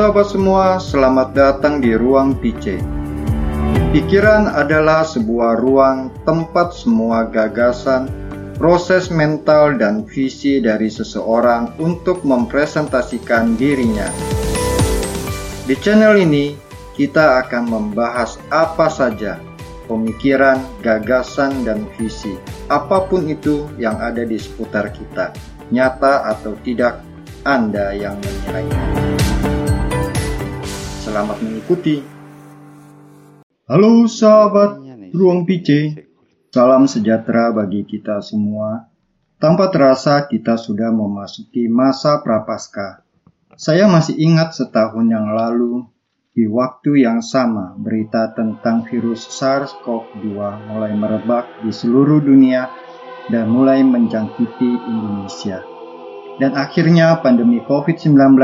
sahabat semua, selamat datang di Ruang PC. Pikiran adalah sebuah ruang tempat semua gagasan, proses mental dan visi dari seseorang untuk mempresentasikan dirinya. Di channel ini, kita akan membahas apa saja pemikiran, gagasan, dan visi, apa pun itu yang ada di seputar kita, nyata atau tidak, Anda yang menilainya. Selamat mengikuti. Halo sahabat Ruang PC, salam sejahtera bagi kita semua. Tanpa terasa kita sudah memasuki masa prapaskah. Saya masih ingat setahun yang lalu, di waktu yang sama berita tentang virus SARS-CoV-2 mulai merebak di seluruh dunia dan mulai menjangkiti Indonesia. Dan akhirnya pandemi COVID-19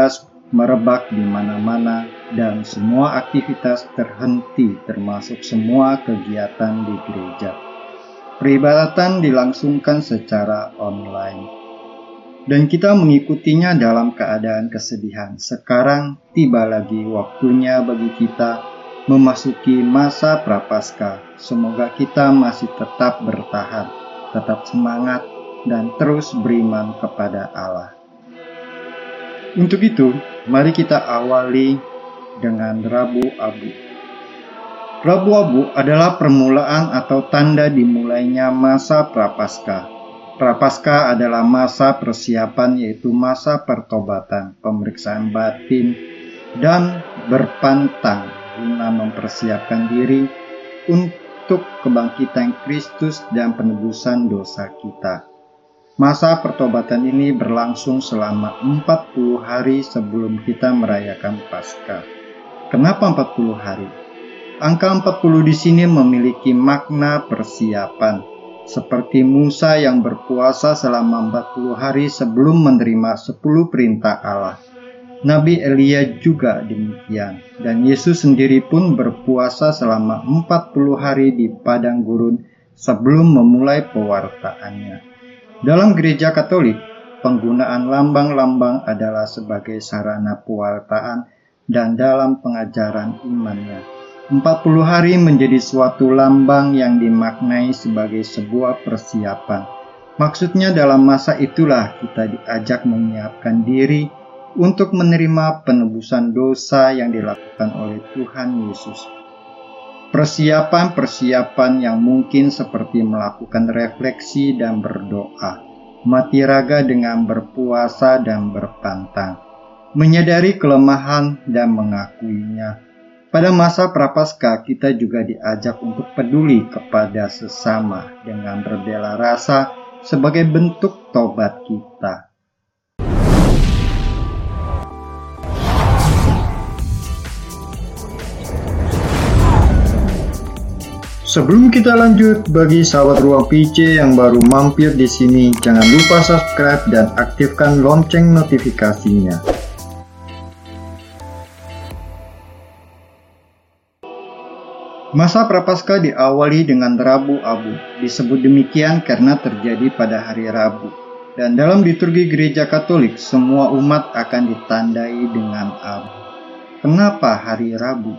merebak di mana-mana dan semua aktivitas terhenti termasuk semua kegiatan di gereja. Peribadatan dilangsungkan secara online. Dan kita mengikutinya dalam keadaan kesedihan. Sekarang tiba lagi waktunya bagi kita memasuki masa prapaskah. Semoga kita masih tetap bertahan, tetap semangat, dan terus beriman kepada Allah. Untuk itu, mari kita awali dengan Rabu Abu. Rabu Abu adalah permulaan atau tanda dimulainya masa prapaskah. Prapaskah adalah masa persiapan yaitu masa pertobatan, pemeriksaan batin, dan berpantang guna mempersiapkan diri untuk kebangkitan Kristus dan penebusan dosa kita. Masa pertobatan ini berlangsung selama 40 hari sebelum kita merayakan Paskah. Kenapa 40 hari? Angka 40 di sini memiliki makna persiapan, seperti Musa yang berpuasa selama 40 hari sebelum menerima 10 perintah Allah. Nabi Elia juga demikian, dan Yesus sendiri pun berpuasa selama 40 hari di padang gurun sebelum memulai pewartaannya. Dalam gereja Katolik, penggunaan lambang-lambang adalah sebagai sarana pewartaan dan dalam pengajaran imannya. 40 hari menjadi suatu lambang yang dimaknai sebagai sebuah persiapan. Maksudnya dalam masa itulah kita diajak menyiapkan diri untuk menerima penebusan dosa yang dilakukan oleh Tuhan Yesus. Persiapan-persiapan yang mungkin seperti melakukan refleksi dan berdoa, mati raga dengan berpuasa dan berpantang, menyadari kelemahan dan mengakuinya. Pada masa prapaskah kita juga diajak untuk peduli kepada sesama dengan berbela rasa sebagai bentuk tobat kita. Sebelum kita lanjut, bagi sahabat ruang PC yang baru mampir di sini, jangan lupa subscribe dan aktifkan lonceng notifikasinya. Masa Prapaskah diawali dengan Rabu Abu. Disebut demikian karena terjadi pada hari Rabu. Dan dalam liturgi gereja Katolik, semua umat akan ditandai dengan abu. Kenapa hari Rabu?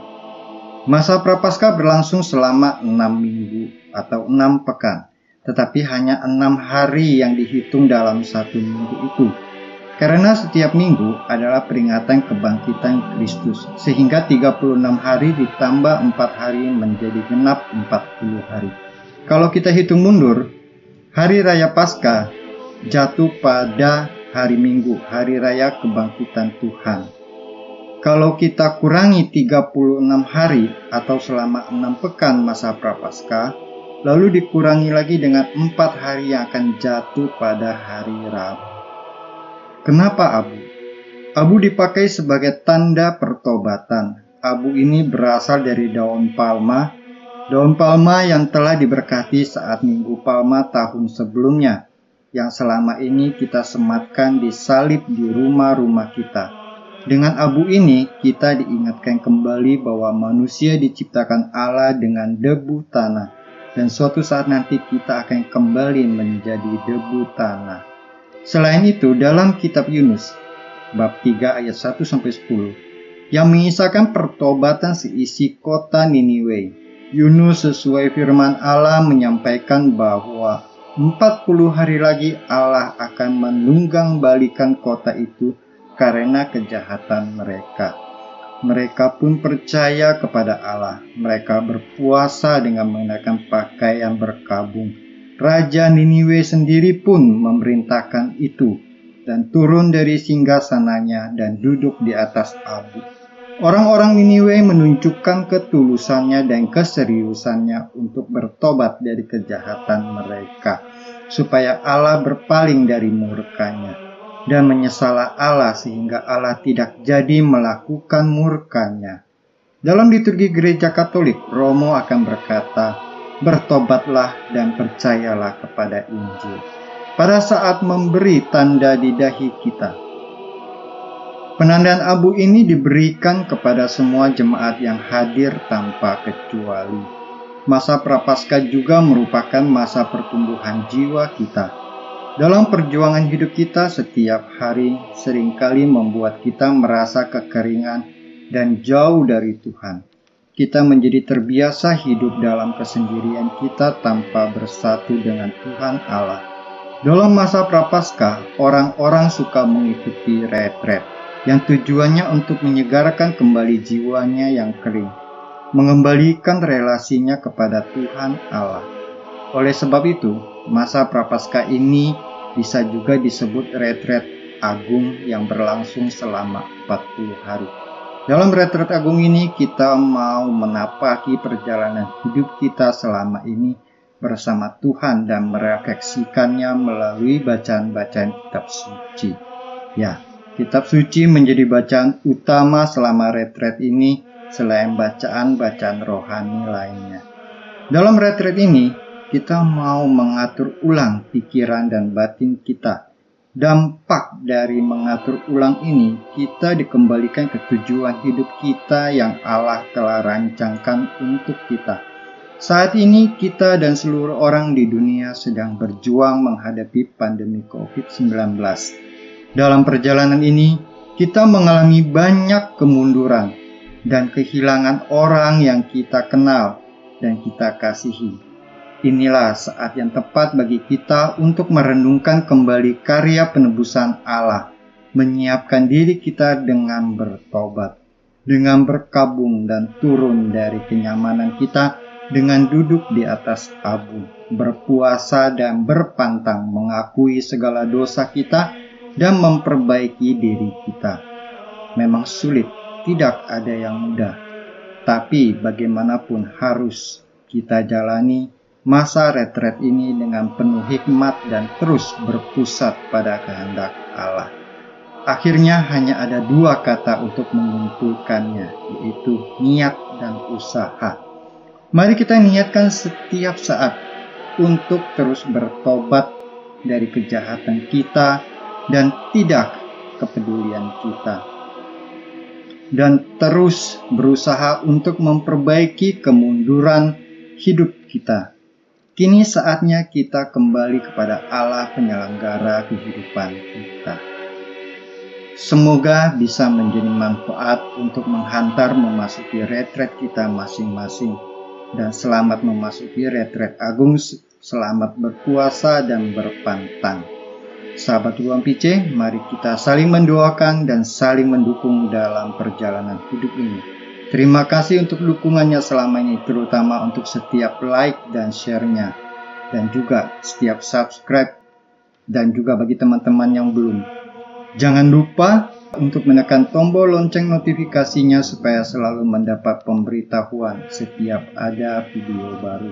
Masa prapaskah berlangsung selama enam minggu atau enam pekan, tetapi hanya enam hari yang dihitung dalam satu minggu itu. Karena setiap minggu adalah peringatan kebangkitan Kristus, sehingga 36 hari ditambah 4 hari menjadi genap 40 hari. Kalau kita hitung mundur, hari raya Paskah jatuh pada hari Minggu, hari raya kebangkitan Tuhan. Kalau kita kurangi 36 hari atau selama 6 pekan masa prapaskah, lalu dikurangi lagi dengan 4 hari yang akan jatuh pada hari Rabu. Kenapa abu? Abu dipakai sebagai tanda pertobatan. Abu ini berasal dari daun palma, daun palma yang telah diberkati saat Minggu Palma tahun sebelumnya, yang selama ini kita sematkan di salib di rumah-rumah kita dengan abu ini, kita diingatkan kembali bahwa manusia diciptakan Allah dengan debu tanah, dan suatu saat nanti kita akan kembali menjadi debu tanah. Selain itu, dalam kitab Yunus, bab 3 ayat 1 sampai 10, yang mengisahkan pertobatan seisi kota Niniwe. Yunus sesuai firman Allah menyampaikan bahwa 40 hari lagi Allah akan menunggang balikan kota itu karena kejahatan mereka. Mereka pun percaya kepada Allah. Mereka berpuasa dengan mengenakan pakaian berkabung. Raja Niniwe sendiri pun memerintahkan itu dan turun dari singgasananya dan duduk di atas abu. Orang-orang Niniwe menunjukkan ketulusannya dan keseriusannya untuk bertobat dari kejahatan mereka, supaya Allah berpaling dari murkanya dan menyesalah Allah sehingga Allah tidak jadi melakukan murkanya. Dalam liturgi gereja Katolik, Romo akan berkata, "Bertobatlah dan percayalah kepada Injil." pada saat memberi tanda di dahi kita. Penandaan abu ini diberikan kepada semua jemaat yang hadir tanpa kecuali. Masa prapaskah juga merupakan masa pertumbuhan jiwa kita. Dalam perjuangan hidup kita setiap hari sering kali membuat kita merasa kekeringan dan jauh dari Tuhan. Kita menjadi terbiasa hidup dalam kesendirian kita tanpa bersatu dengan Tuhan Allah dalam masa prapaskah, orang-orang suka mengikuti retret yang tujuannya untuk menyegarkan kembali jiwanya yang kering, mengembalikan relasinya kepada Tuhan Allah. Oleh sebab itu, masa prapaskah ini bisa juga disebut retret agung yang berlangsung selama 40 hari. Dalam retret agung ini kita mau menapaki perjalanan hidup kita selama ini bersama Tuhan dan merefleksikannya melalui bacaan-bacaan kitab suci. Ya, kitab suci menjadi bacaan utama selama retret ini selain bacaan-bacaan rohani lainnya. Dalam retret ini, kita mau mengatur ulang pikiran dan batin kita. Dampak dari mengatur ulang ini, kita dikembalikan ke tujuan hidup kita yang Allah telah rancangkan untuk kita saat ini kita dan seluruh orang di dunia sedang berjuang menghadapi pandemi COVID-19. Dalam perjalanan ini, kita mengalami banyak kemunduran dan kehilangan orang yang kita kenal dan kita kasihi. Inilah saat yang tepat bagi kita untuk merenungkan kembali karya penebusan Allah, menyiapkan diri kita dengan bertobat, dengan berkabung dan turun dari kenyamanan kita dengan duduk di atas abu, berpuasa dan berpantang mengakui segala dosa kita dan memperbaiki diri kita. Memang sulit, tidak ada yang mudah. Tapi bagaimanapun harus kita jalani masa retret ini dengan penuh hikmat dan terus berpusat pada kehendak Allah. Akhirnya hanya ada dua kata untuk mengumpulkannya, yaitu niat dan usaha. Mari kita niatkan setiap saat untuk terus bertobat dari kejahatan kita dan tidak kepedulian kita. Dan terus berusaha untuk memperbaiki kemunduran hidup kita. Kini saatnya kita kembali kepada Allah penyelenggara kehidupan kita. Semoga bisa menjadi manfaat untuk menghantar memasuki retret kita masing-masing dan selamat memasuki retret agung, selamat berpuasa dan berpantang. Sahabat Ruang PC, mari kita saling mendoakan dan saling mendukung dalam perjalanan hidup ini. Terima kasih untuk dukungannya selama ini, terutama untuk setiap like dan share-nya, dan juga setiap subscribe, dan juga bagi teman-teman yang belum. Jangan lupa untuk menekan tombol lonceng notifikasinya supaya selalu mendapat pemberitahuan setiap ada video baru.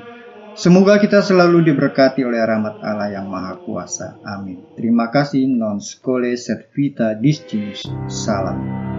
Semoga kita selalu diberkati oleh rahmat Allah yang Maha Kuasa. Amin. Terima kasih non skole servita distinus. Salam.